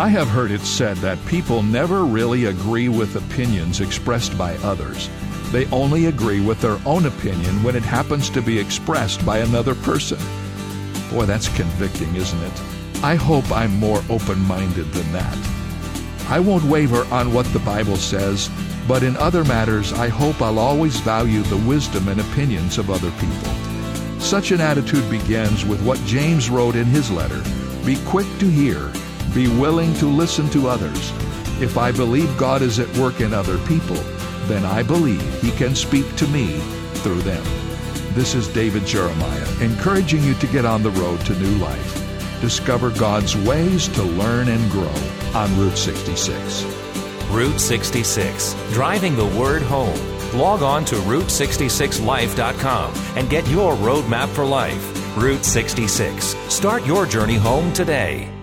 I have heard it said that people never really agree with opinions expressed by others. They only agree with their own opinion when it happens to be expressed by another person. Boy, that's convicting, isn't it? I hope I'm more open minded than that. I won't waver on what the Bible says, but in other matters, I hope I'll always value the wisdom and opinions of other people. Such an attitude begins with what James wrote in his letter Be quick to hear, be willing to listen to others. If I believe God is at work in other people, then I believe He can speak to me through them. This is David Jeremiah, encouraging you to get on the road to new life. Discover God's ways to learn and grow on Route 66. Route 66, driving the word home. Log on to Route66Life.com and get your roadmap for life. Route 66. Start your journey home today.